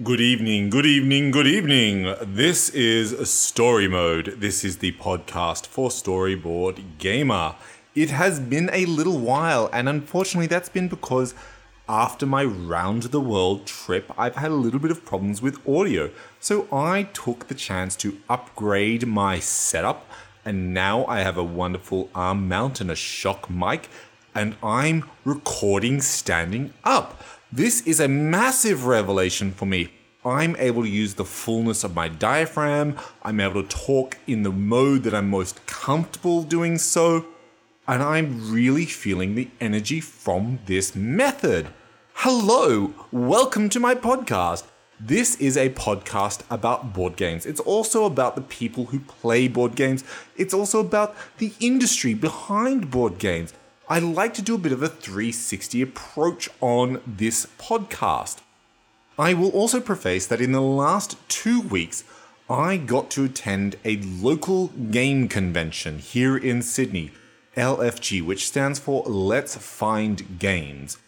Good evening, good evening, good evening. This is Story Mode. This is the podcast for Storyboard Gamer. It has been a little while, and unfortunately, that's been because after my round the world trip, I've had a little bit of problems with audio. So I took the chance to upgrade my setup, and now I have a wonderful arm mount and a shock mic, and I'm recording standing up. This is a massive revelation for me. I'm able to use the fullness of my diaphragm. I'm able to talk in the mode that I'm most comfortable doing so. And I'm really feeling the energy from this method. Hello, welcome to my podcast. This is a podcast about board games. It's also about the people who play board games. It's also about the industry behind board games. I like to do a bit of a 360 approach on this podcast. I will also preface that in the last two weeks, I got to attend a local game convention here in Sydney, LFG, which stands for Let's Find Games.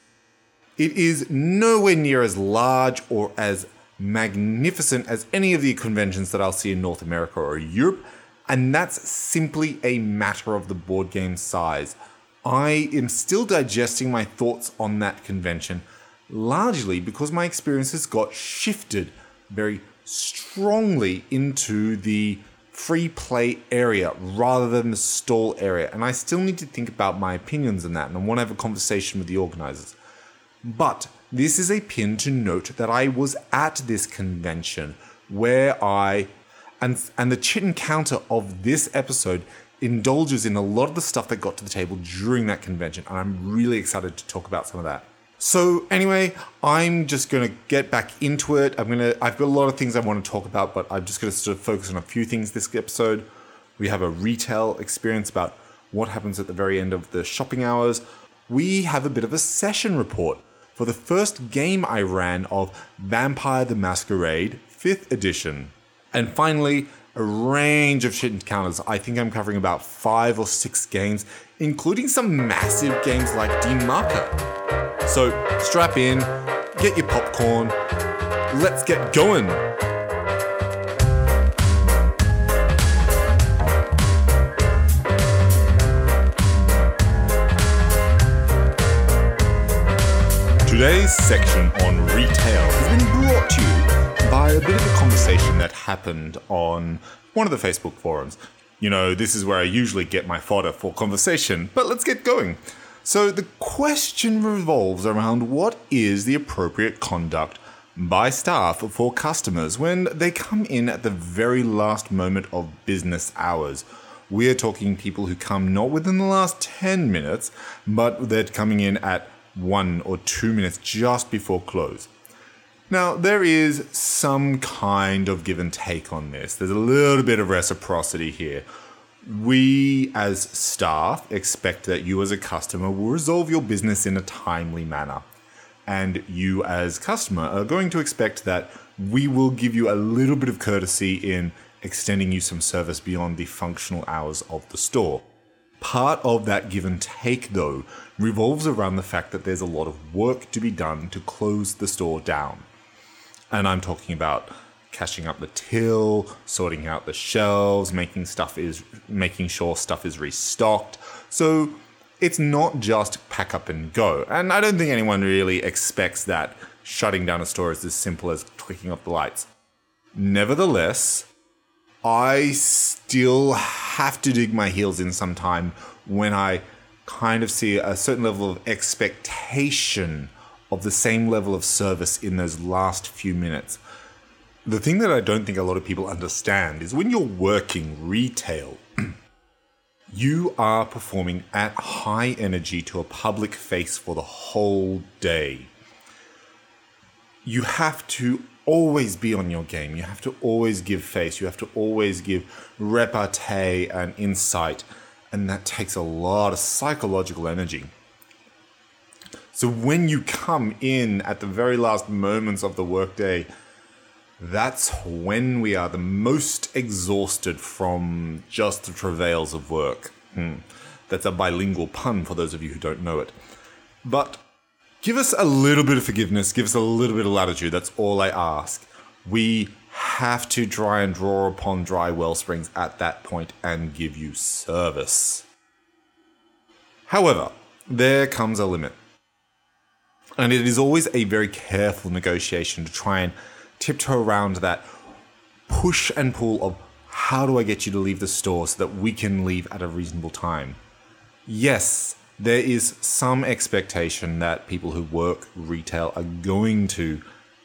It is nowhere near as large or as magnificent as any of the conventions that I'll see in North America or Europe, and that's simply a matter of the board game size. I am still digesting my thoughts on that convention, largely because my experiences got shifted very strongly into the free play area rather than the stall area. And I still need to think about my opinions on that, and I want to have a conversation with the organizers. But this is a pin to note that I was at this convention where I and and the chit and counter of this episode indulges in a lot of the stuff that got to the table during that convention, and I'm really excited to talk about some of that. So anyway, I'm just gonna get back into it. I'm gonna I've got a lot of things I want to talk about, but I'm just gonna sort of focus on a few things this episode. We have a retail experience about what happens at the very end of the shopping hours. We have a bit of a session report for the first game I ran of Vampire the Masquerade 5th edition. And finally, a range of chit encounters. I think I'm covering about five or six games, including some massive games like Die Macher. So strap in, get your popcorn, let's get going. Today's section on retail has been brought to you by a bit of a conversation that happened on one of the Facebook forums. You know, this is where I usually get my fodder for conversation, but let's get going. So, the question revolves around what is the appropriate conduct by staff for customers when they come in at the very last moment of business hours. We're talking people who come not within the last 10 minutes, but they're coming in at one or two minutes just before close. Now, there is some kind of give and take on this. There's a little bit of reciprocity here. We, as staff, expect that you, as a customer, will resolve your business in a timely manner. And you, as customer, are going to expect that we will give you a little bit of courtesy in extending you some service beyond the functional hours of the store. Part of that give and take, though, revolves around the fact that there's a lot of work to be done to close the store down. And I'm talking about cashing up the till, sorting out the shelves, making stuff is making sure stuff is restocked. So it's not just pack up and go. And I don't think anyone really expects that shutting down a store is as simple as clicking off the lights. Nevertheless, I still have to dig my heels in sometime when I kind of see a certain level of expectation of the same level of service in those last few minutes. The thing that I don't think a lot of people understand is when you're working retail, you are performing at high energy to a public face for the whole day. You have to always be on your game. You have to always give face. You have to always give repartee and insight. And that takes a lot of psychological energy. So when you come in at the very last moments of the workday, that's when we are the most exhausted from just the travails of work. Hmm. That's a bilingual pun for those of you who don't know it. But Give us a little bit of forgiveness, give us a little bit of latitude. That's all I ask. We have to try and draw upon dry well springs at that point and give you service. However, there comes a limit. And it is always a very careful negotiation to try and tiptoe around that push and pull of how do I get you to leave the store so that we can leave at a reasonable time? Yes, there is some expectation that people who work retail are going to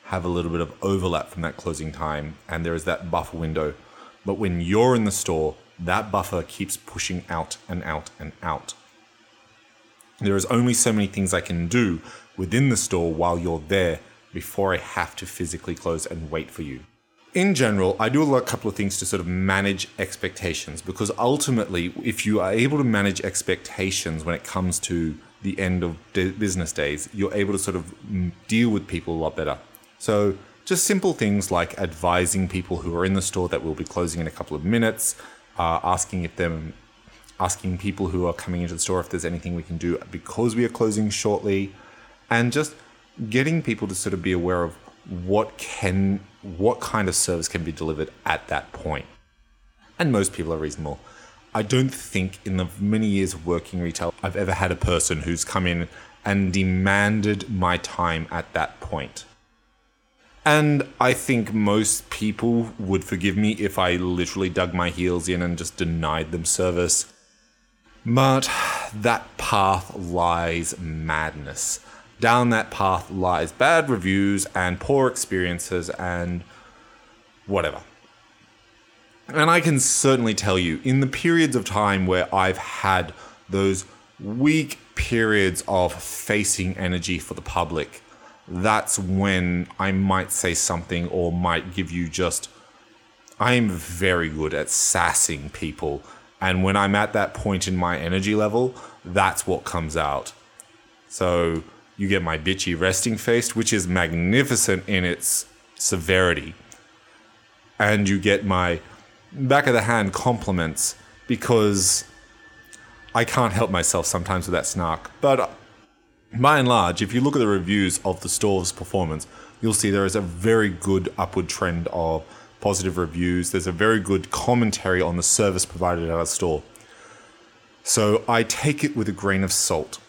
have a little bit of overlap from that closing time, and there is that buffer window. But when you're in the store, that buffer keeps pushing out and out and out. There is only so many things I can do within the store while you're there before I have to physically close and wait for you. In general, I do a couple of things to sort of manage expectations because ultimately, if you are able to manage expectations when it comes to the end of business days, you're able to sort of deal with people a lot better. So, just simple things like advising people who are in the store that we'll be closing in a couple of minutes, uh, asking if them, asking people who are coming into the store if there's anything we can do because we are closing shortly, and just getting people to sort of be aware of what can what kind of service can be delivered at that point. And most people are reasonable. I don't think in the many years of working retail I've ever had a person who's come in and demanded my time at that point. And I think most people would forgive me if I literally dug my heels in and just denied them service. But that path lies madness down that path lies bad reviews and poor experiences and whatever. And I can certainly tell you, in the periods of time where I've had those weak periods of facing energy for the public, that's when I might say something or might give you just. I'm very good at sassing people. And when I'm at that point in my energy level, that's what comes out. So you get my bitchy resting face, which is magnificent in its severity. And you get my back of the hand compliments because I can't help myself sometimes with that snark. But by and large, if you look at the reviews of the store's performance, you'll see there is a very good upward trend of positive reviews. There's a very good commentary on the service provided at our store. So I take it with a grain of salt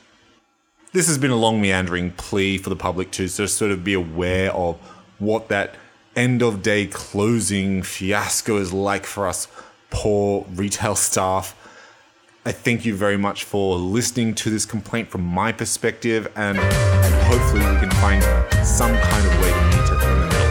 this has been a long meandering plea for the public to just sort of be aware of what that end of day closing fiasco is like for us poor retail staff. I thank you very much for listening to this complaint from my perspective, and, and hopefully we can find some kind of way to meet it in the middle.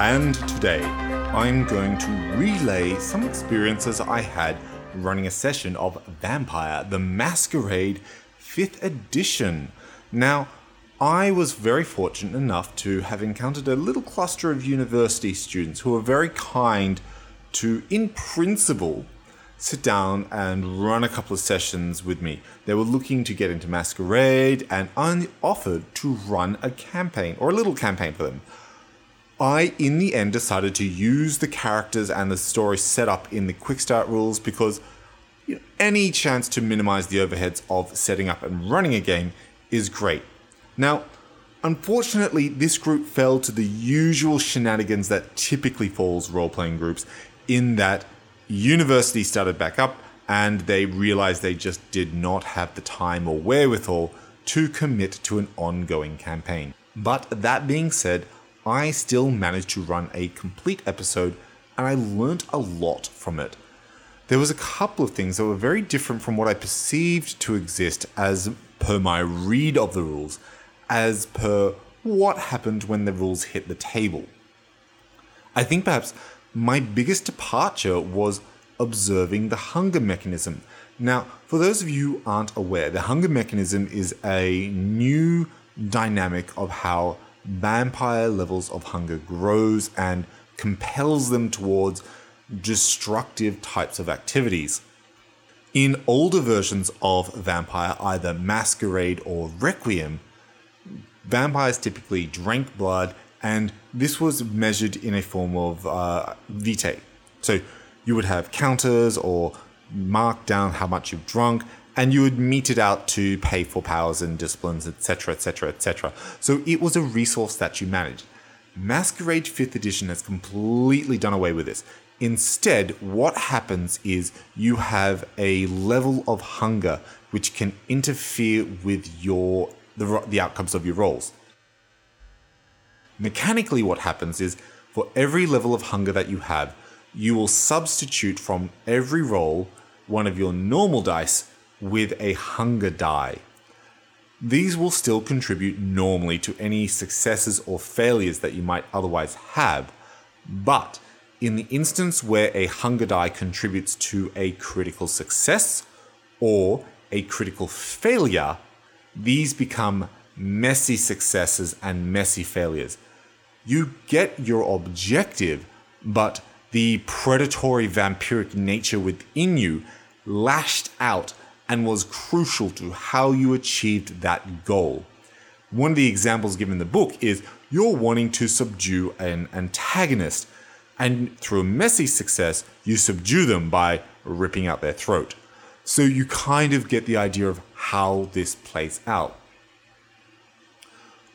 And today, I'm going to relay some experiences I had running a session of Vampire the Masquerade 5th edition. Now, I was very fortunate enough to have encountered a little cluster of university students who were very kind to, in principle, sit down and run a couple of sessions with me. They were looking to get into Masquerade, and I offered to run a campaign, or a little campaign for them. I, in the end, decided to use the characters and the story set up in the quick start rules because you know, any chance to minimize the overheads of setting up and running a game is great. Now, unfortunately, this group fell to the usual shenanigans that typically falls role playing groups, in that university started back up and they realized they just did not have the time or wherewithal to commit to an ongoing campaign. But that being said, I still managed to run a complete episode and I learnt a lot from it. There was a couple of things that were very different from what I perceived to exist as per my read of the rules, as per what happened when the rules hit the table. I think perhaps my biggest departure was observing the hunger mechanism. Now, for those of you who aren't aware, the hunger mechanism is a new dynamic of how vampire levels of hunger grows and compels them towards destructive types of activities. In older versions of Vampire, either Masquerade or Requiem, vampires typically drank blood, and this was measured in a form of uh, vitae. So You would have counters or mark down how much you've drunk, and you would meet it out to pay for powers and disciplines, etc., etc., etc. So it was a resource that you managed. Masquerade 5th edition has completely done away with this. Instead, what happens is you have a level of hunger which can interfere with your the, the outcomes of your rolls. Mechanically, what happens is for every level of hunger that you have, you will substitute from every roll one of your normal dice with a hunger die. These will still contribute normally to any successes or failures that you might otherwise have, but in the instance where a hunger die contributes to a critical success or a critical failure, these become messy successes and messy failures. You get your objective, but the predatory vampiric nature within you lashed out and was crucial to how you achieved that goal. One of the examples given in the book is you're wanting to subdue an antagonist, and through a messy success, you subdue them by ripping out their throat. So you kind of get the idea of how this plays out.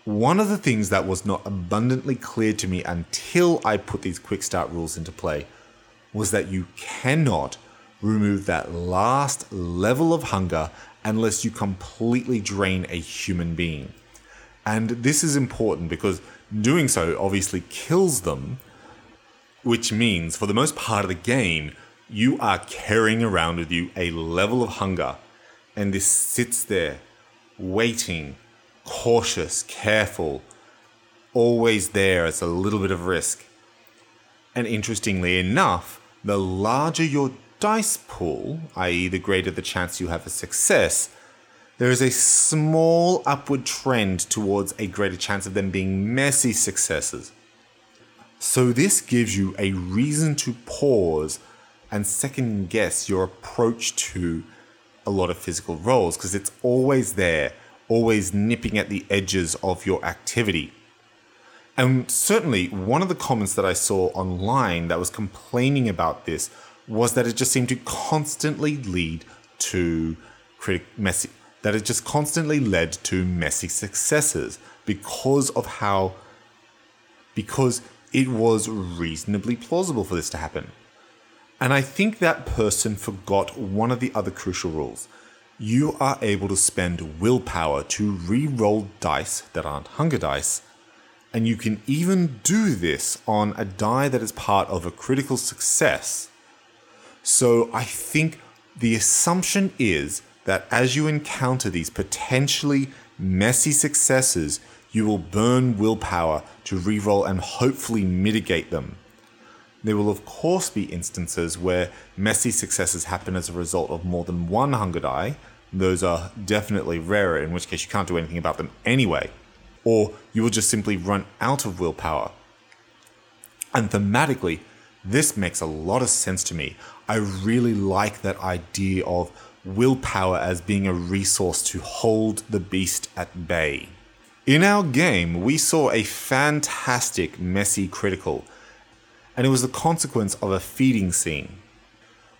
One of the things that was not abundantly clear to me until I put these quick start rules into play was that you cannot remove that last level of hunger unless you completely drain a human being. And this is important because doing so obviously kills them, which means for the most part of the game, you are carrying around with you a level of hunger, and this sits there waiting, cautious, careful, always there as a little bit of risk. And interestingly enough, the larger your dice pool, i.e., the greater the chance you have a success, there is a small upward trend towards a greater chance of them being messy successes. So, this gives you a reason to pause and second guess your approach to a lot of physical roles because it's always there, always nipping at the edges of your activity. And certainly, one of the comments that I saw online that was complaining about this was that it just seemed to constantly lead to critic messy that it just constantly led to messy successes because of how because it was reasonably plausible for this to happen. And I think that person forgot one of the other crucial rules. You are able to spend willpower to re roll dice that aren't hunger dice, and you can even do this on a die that is part of a critical success so I think the assumption is that as you encounter these potentially messy successes, you will burn willpower to reroll and hopefully mitigate them. There will, of course, be instances where messy successes happen as a result of more than one hunger die. Those are definitely rarer, in which case you can't do anything about them anyway. Or you will just simply run out of willpower. And thematically, this makes a lot of sense to me. I really like that idea of willpower as being a resource to hold the beast at bay. In our game, we saw a fantastic messy critical, and it was the consequence of a feeding scene.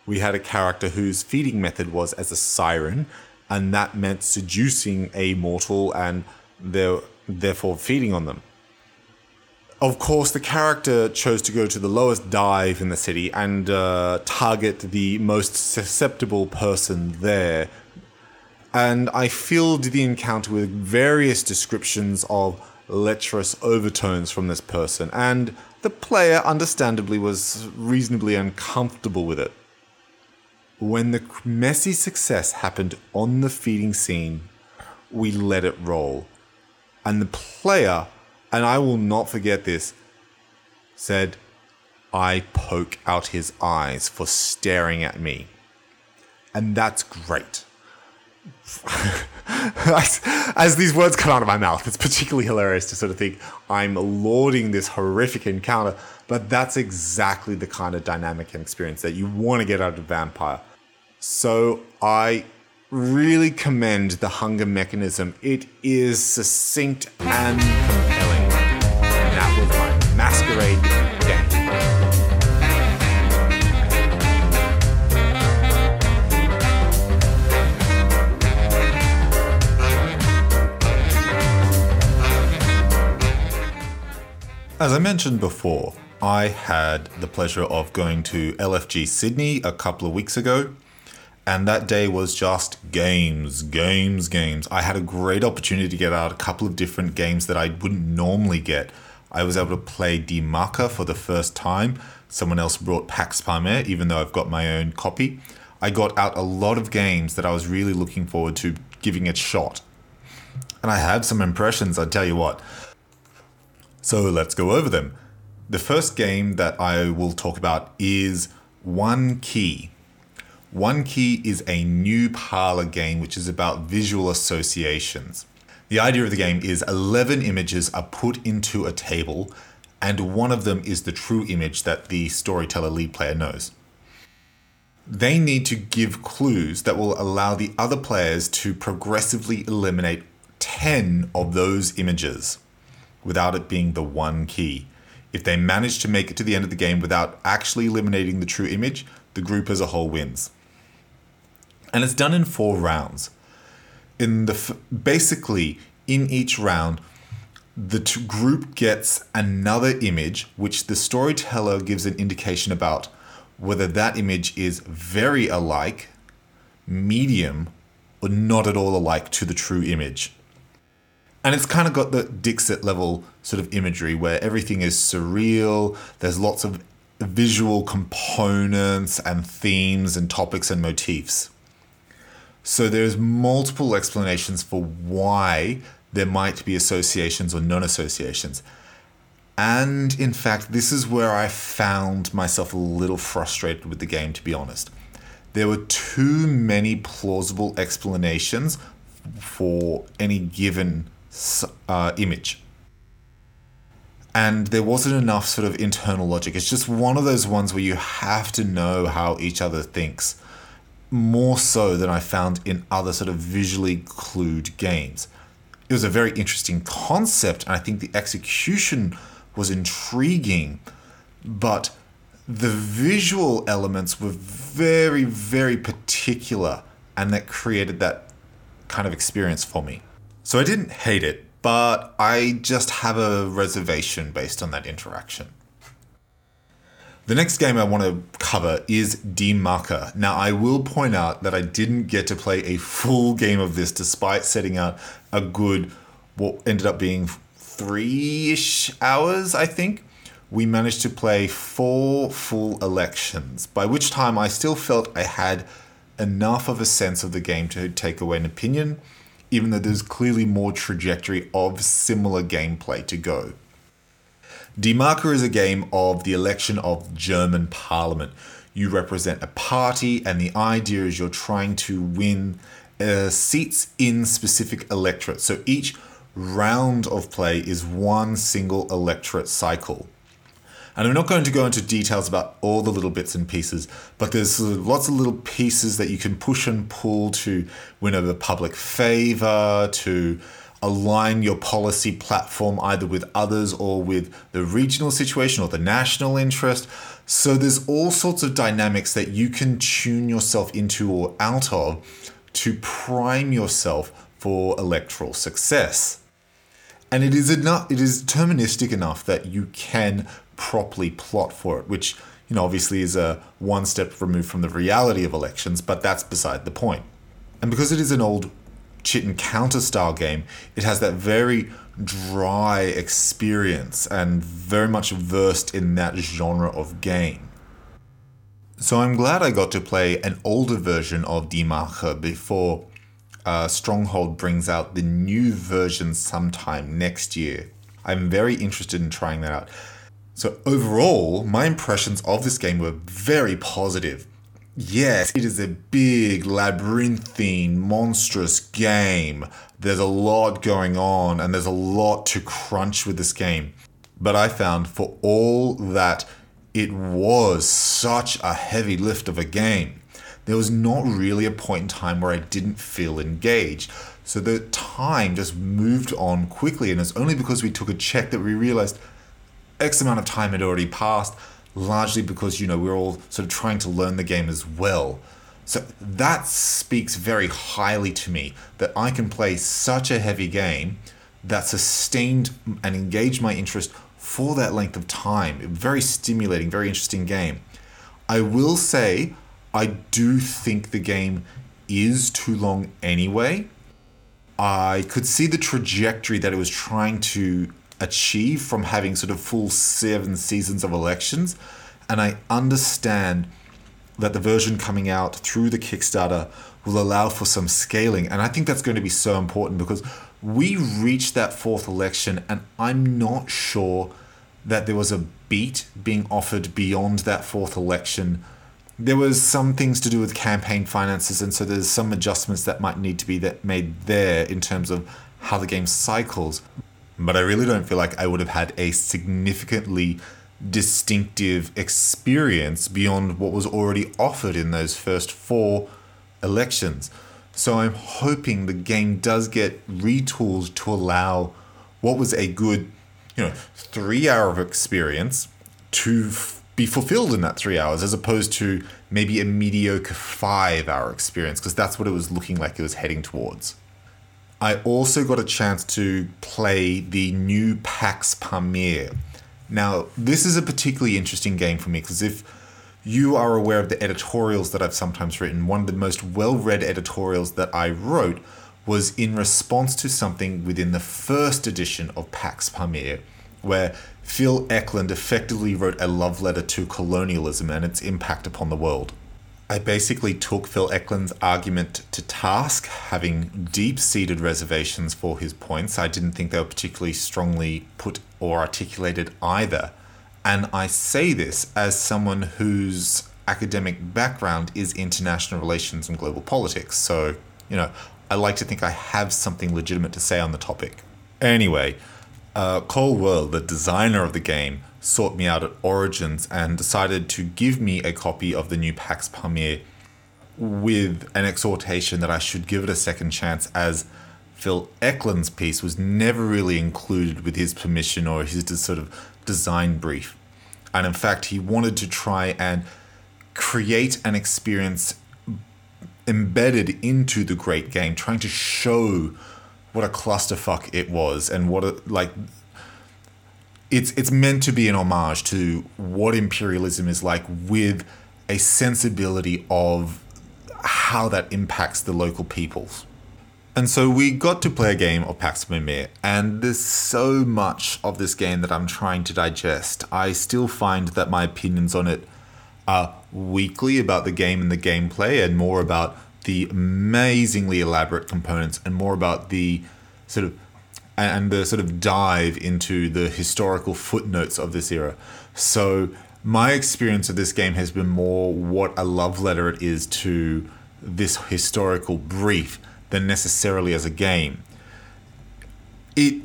We had a character whose feeding method was as a siren, and that meant seducing a mortal and therefore feeding on them. Of course, the character chose to go to the lowest dive in the city and uh, target the most susceptible person there. And I filled the encounter with various descriptions of lecherous overtones from this person, and the player understandably was reasonably uncomfortable with it. When the messy success happened on the feeding scene, we let it roll. And the player and I will not forget this, said, I poke out his eyes for staring at me. And that's great. As these words come out of my mouth, it's particularly hilarious to sort of think I'm lauding this horrific encounter, but that's exactly the kind of dynamic and experience that you want to get out of a Vampire. So I really commend the hunger mechanism. It is succinct and Masquerade As I mentioned before, I had the pleasure of going to LFG Sydney a couple of weeks ago, and that day was just games, games, games. I had a great opportunity to get out a couple of different games that I wouldn't normally get. I was able to play Die Macher for the first time. Someone else brought Pax Pamir, even though I've got my own copy. I got out a lot of games that I was really looking forward to giving a shot. And I have some impressions, I tell you what. So let's go over them. The first game that I will talk about is One Key. One Key is a new parlor game which is about visual associations. The idea of the game is 11 images are put into a table, and one of them is the true image that the storyteller lead player knows. They need to give clues that will allow the other players to progressively eliminate 10 of those images without it being the one key. If they manage to make it to the end of the game without actually eliminating the true image, the group as a whole wins. And it's done in four rounds. In the basically in each round, the group gets another image, which the storyteller gives an indication about whether that image is very alike, medium, or not at all alike to the true image. And it's kind of got the Dixit level sort of imagery where everything is surreal. There's lots of visual components and themes and topics and motifs. So there's multiple explanations for why there might be associations or non associations. And in fact, this is where I found myself a little frustrated with the game, to be honest. There were too many plausible explanations for any given uh, image. And there wasn't enough sort of internal logic. It's just one of those ones where you have to know how each other thinks, more so than I found in other sort of visually clued games. It was a very interesting concept, and I think the execution was intriguing, but the visual elements were very, very particular, and that created that kind of experience for me. So I didn't hate it, but I just have a reservation based on that interaction. The next game I want to cover is Die Macher. Now, I will point out that I didn't get to play a full game of this despite setting out a good, what ended up being three ish hours, I think. We managed to play four full elections, by which time I still felt I had enough of a sense of the game to take away an opinion even though there's clearly more trajectory of similar gameplay to go. Die Macher is a game of the election of German parliament. You represent a party, and the idea is you're trying to win uh, seats in specific electorates. So each round of play is one single electorate cycle. And I'm not going to go into details about all the little bits and pieces, but there's lots of little pieces that you can push and pull to win over public favor, to align your policy platform either with others or with the regional situation or the national interest. So there's all sorts of dynamics that you can tune yourself into or out of to prime yourself for electoral success. And it is enough it is deterministic enough that you can properly plot for it, which you know obviously is a one step removed from the reality of elections, but that's beside the point. And because it is an old chit and counter style game, it has that very dry experience and very much versed in that genre of game. So I'm glad I got to play an older version of Die Macher before uh, Stronghold brings out the new version sometime next year. I'm very interested in trying that out. So, overall, my impressions of this game were very positive. Yes, it is a big, labyrinthine, monstrous game. There's a lot going on and there's a lot to crunch with this game. But I found for all that it was such a heavy lift of a game, there was not really a point in time where I didn't feel engaged. So the time just moved on quickly, and it's only because we took a check that we realized X amount of time had already passed, largely because, you know, we're all sort of trying to learn the game as well. So that speaks very highly to me that I can play such a heavy game that sustained and engaged my interest for that length of time. Very stimulating, very interesting game. I will say, I do think the game is too long anyway. I could see the trajectory that it was trying to achieve from having sort of full seven seasons of elections. And I understand that the version coming out through the Kickstarter will allow for some scaling. And I think that's going to be so important because we reached that fourth election, and I'm not sure that there was a beat being offered beyond that fourth election. There was some things to do with campaign finances, and so there's some adjustments that might need to be that made there in terms of how the game cycles. But I really don't feel like I would have had a significantly distinctive experience beyond what was already offered in those first four elections. So I'm hoping the game does get retooled to allow what was a good, you know, three hour of experience to f- be fulfilled in that three hours, as opposed to maybe a mediocre five hour experience, because that's what it was looking like it was heading towards. I also got a chance to play the new Pax Pamir. Now, this is a particularly interesting game for me because if you are aware of the editorials that I've sometimes written. One of the most well read editorials that I wrote was in response to something within the first edition of Pax Pamir, where Phil Eklund effectively wrote a love letter to colonialism and its impact upon the world. I basically took Phil Eklund's argument to task, having deep seated reservations for his points. I didn't think they were particularly strongly put or articulated either. And I say this as someone whose academic background is international relations and global politics. So, you know, I like to think I have something legitimate to say on the topic. Anyway, uh, Cole Wehrle, the designer of the game, sought me out at Origins and decided to give me a copy of the new Pax Pamir with an exhortation that I should give it a second chance as Phil Eklund's piece was never really included with his permission or his sort of design brief. And in fact, he wanted to try and create an experience embedded into the great game, trying to show what a clusterfuck it was and what a like it's it's meant to be an homage to what imperialism is like with a sensibility of how that impacts the local peoples. And so we got to play a game of Pax Pamir, and there's so much of this game that I'm trying to digest. I still find that my opinions on it are weakly about the game and the gameplay, and more about the amazingly elaborate components, and more about the sort of and the sort of dive into the historical footnotes of this era. So my experience of this game has been more what a love letter it is to this historical brief than necessarily as a game. It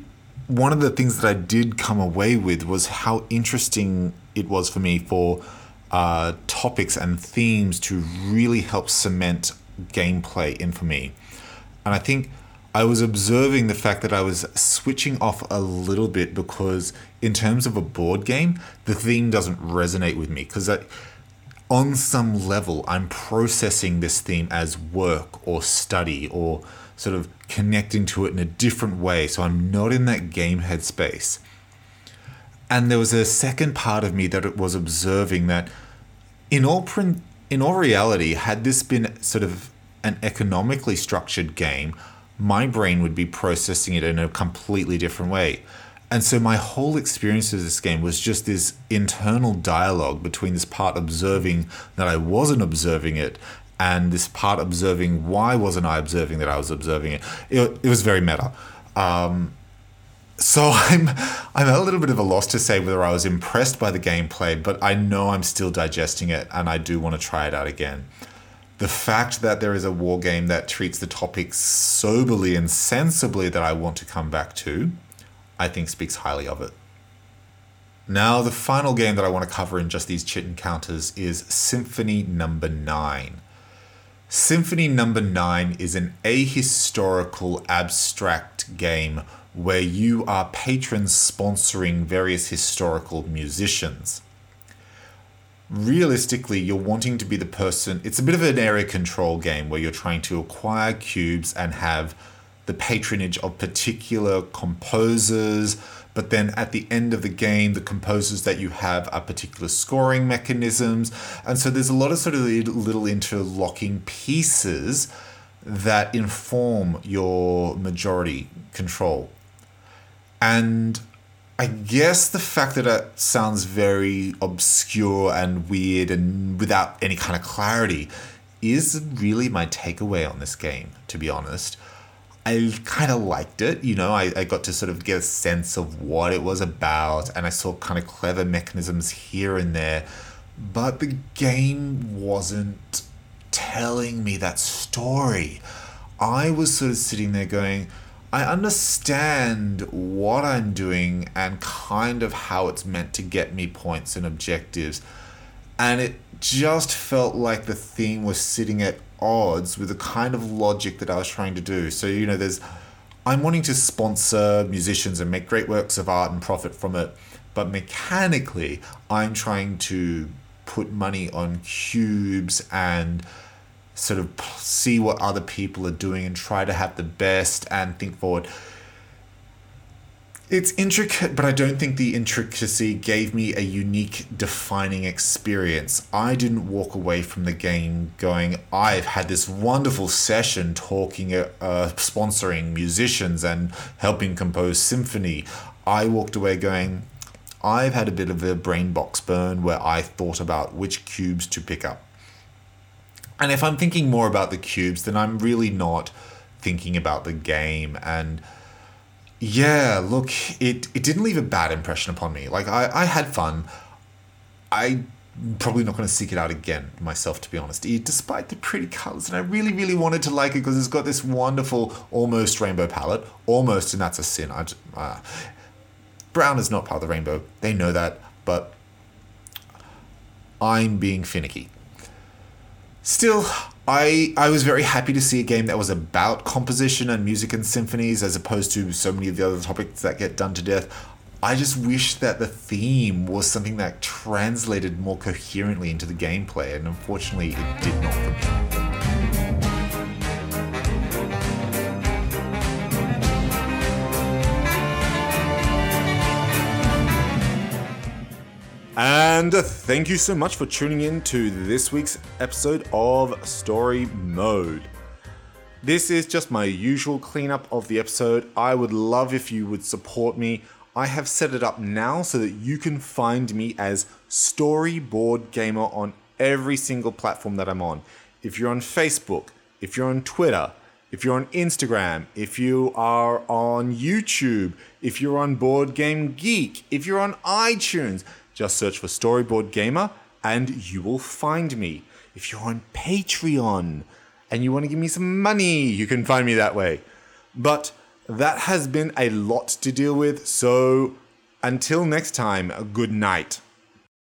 one of the things that I did come away with was how interesting it was for me for uh, topics and themes to really help cement gameplay in for me. And I think I was observing the fact that I was switching off a little bit because, in terms of a board game, the theme doesn't resonate with me because on some level, I'm processing this theme as work or study or sort of connecting to it in a different way. So I'm not in that game headspace. And there was a second part of me that it was observing that in all print, in all reality, had this been sort of an economically structured game, my brain would be processing it in a completely different way. And so my whole experience of this game was just this internal dialogue between this part observing that I wasn't observing it and this part observing why wasn't I observing that I was observing it. It, it was very meta. Um, so I'm I'm a little bit of a loss to say whether I was impressed by the gameplay, but I know I'm still digesting it and I do want to try it out again. The fact that there is a war game that treats the topic soberly and sensibly that I want to come back to I think speaks highly of it. Now, the final game that I want to cover in just these chit encounters is Symphony Number no. 9. Symphony Number no. 9 is an ahistorical abstract game where you are patrons sponsoring various historical musicians. Realistically, you're wanting to be the person, it's a bit of an area control game where you're trying to acquire cubes and have the patronage of particular composers. But then at the end of the game, the composers that you have are particular scoring mechanisms. And so there's a lot of sort of little interlocking pieces that inform your majority control. And I guess the fact that it sounds very obscure and weird and without any kind of clarity is really my takeaway on this game, to be honest. I kind of liked it, you know, I, I got to sort of get a sense of what it was about, and I saw kind of clever mechanisms here and there, but the game wasn't telling me that story. I was sort of sitting there going, I understand what I'm doing and kind of how it's meant to get me points and objectives. And it just felt like the theme was sitting at odds with the kind of logic that I was trying to do. So, you know, there's, I'm wanting to sponsor musicians and make great works of art and profit from it. But mechanically, I'm trying to put money on cubes and sort of see what other people are doing and try to have the best and think forward. It's intricate, but I don't think the intricacy gave me a unique defining experience. I didn't walk away from the game going, I've had this wonderful session talking, uh, sponsoring musicians and helping compose symphony. I walked away going, I've had a bit of a brain box burn where I thought about which cubes to pick up. And if I'm thinking more about the cubes, then I'm really not thinking about the game. And yeah, look, it, it didn't leave a bad impression upon me. Like, I, I had fun. I probably not going to seek it out again myself to be honest despite the pretty colors and i really really wanted to like it because it's got this wonderful almost rainbow palette almost and that's a sin I, uh, brown is not part of the rainbow they know that but i'm being finicky Still, I I was very happy to see a game that was about composition and music and symphonies as opposed to so many of the other topics that get done to death. I just wish that the theme was something that translated more coherently into the gameplay, and unfortunately, it did not for me. And thank you so much for tuning in to this week's episode of Story Mode. This is just my usual cleanup of the episode. I would love if you would support me. I have set it up now so that you can find me as Storyboard Gamer on every single platform that I'm on. If you're on Facebook, if you're on Twitter, if you're on Instagram, if you are on YouTube, if you're on Board Game Geek, if you're on iTunes, just search for Storyboard Gamer and you will find me. If you're on Patreon and you want to give me some money, you can find me that way. But that has been a lot to deal with, so until next time, good night.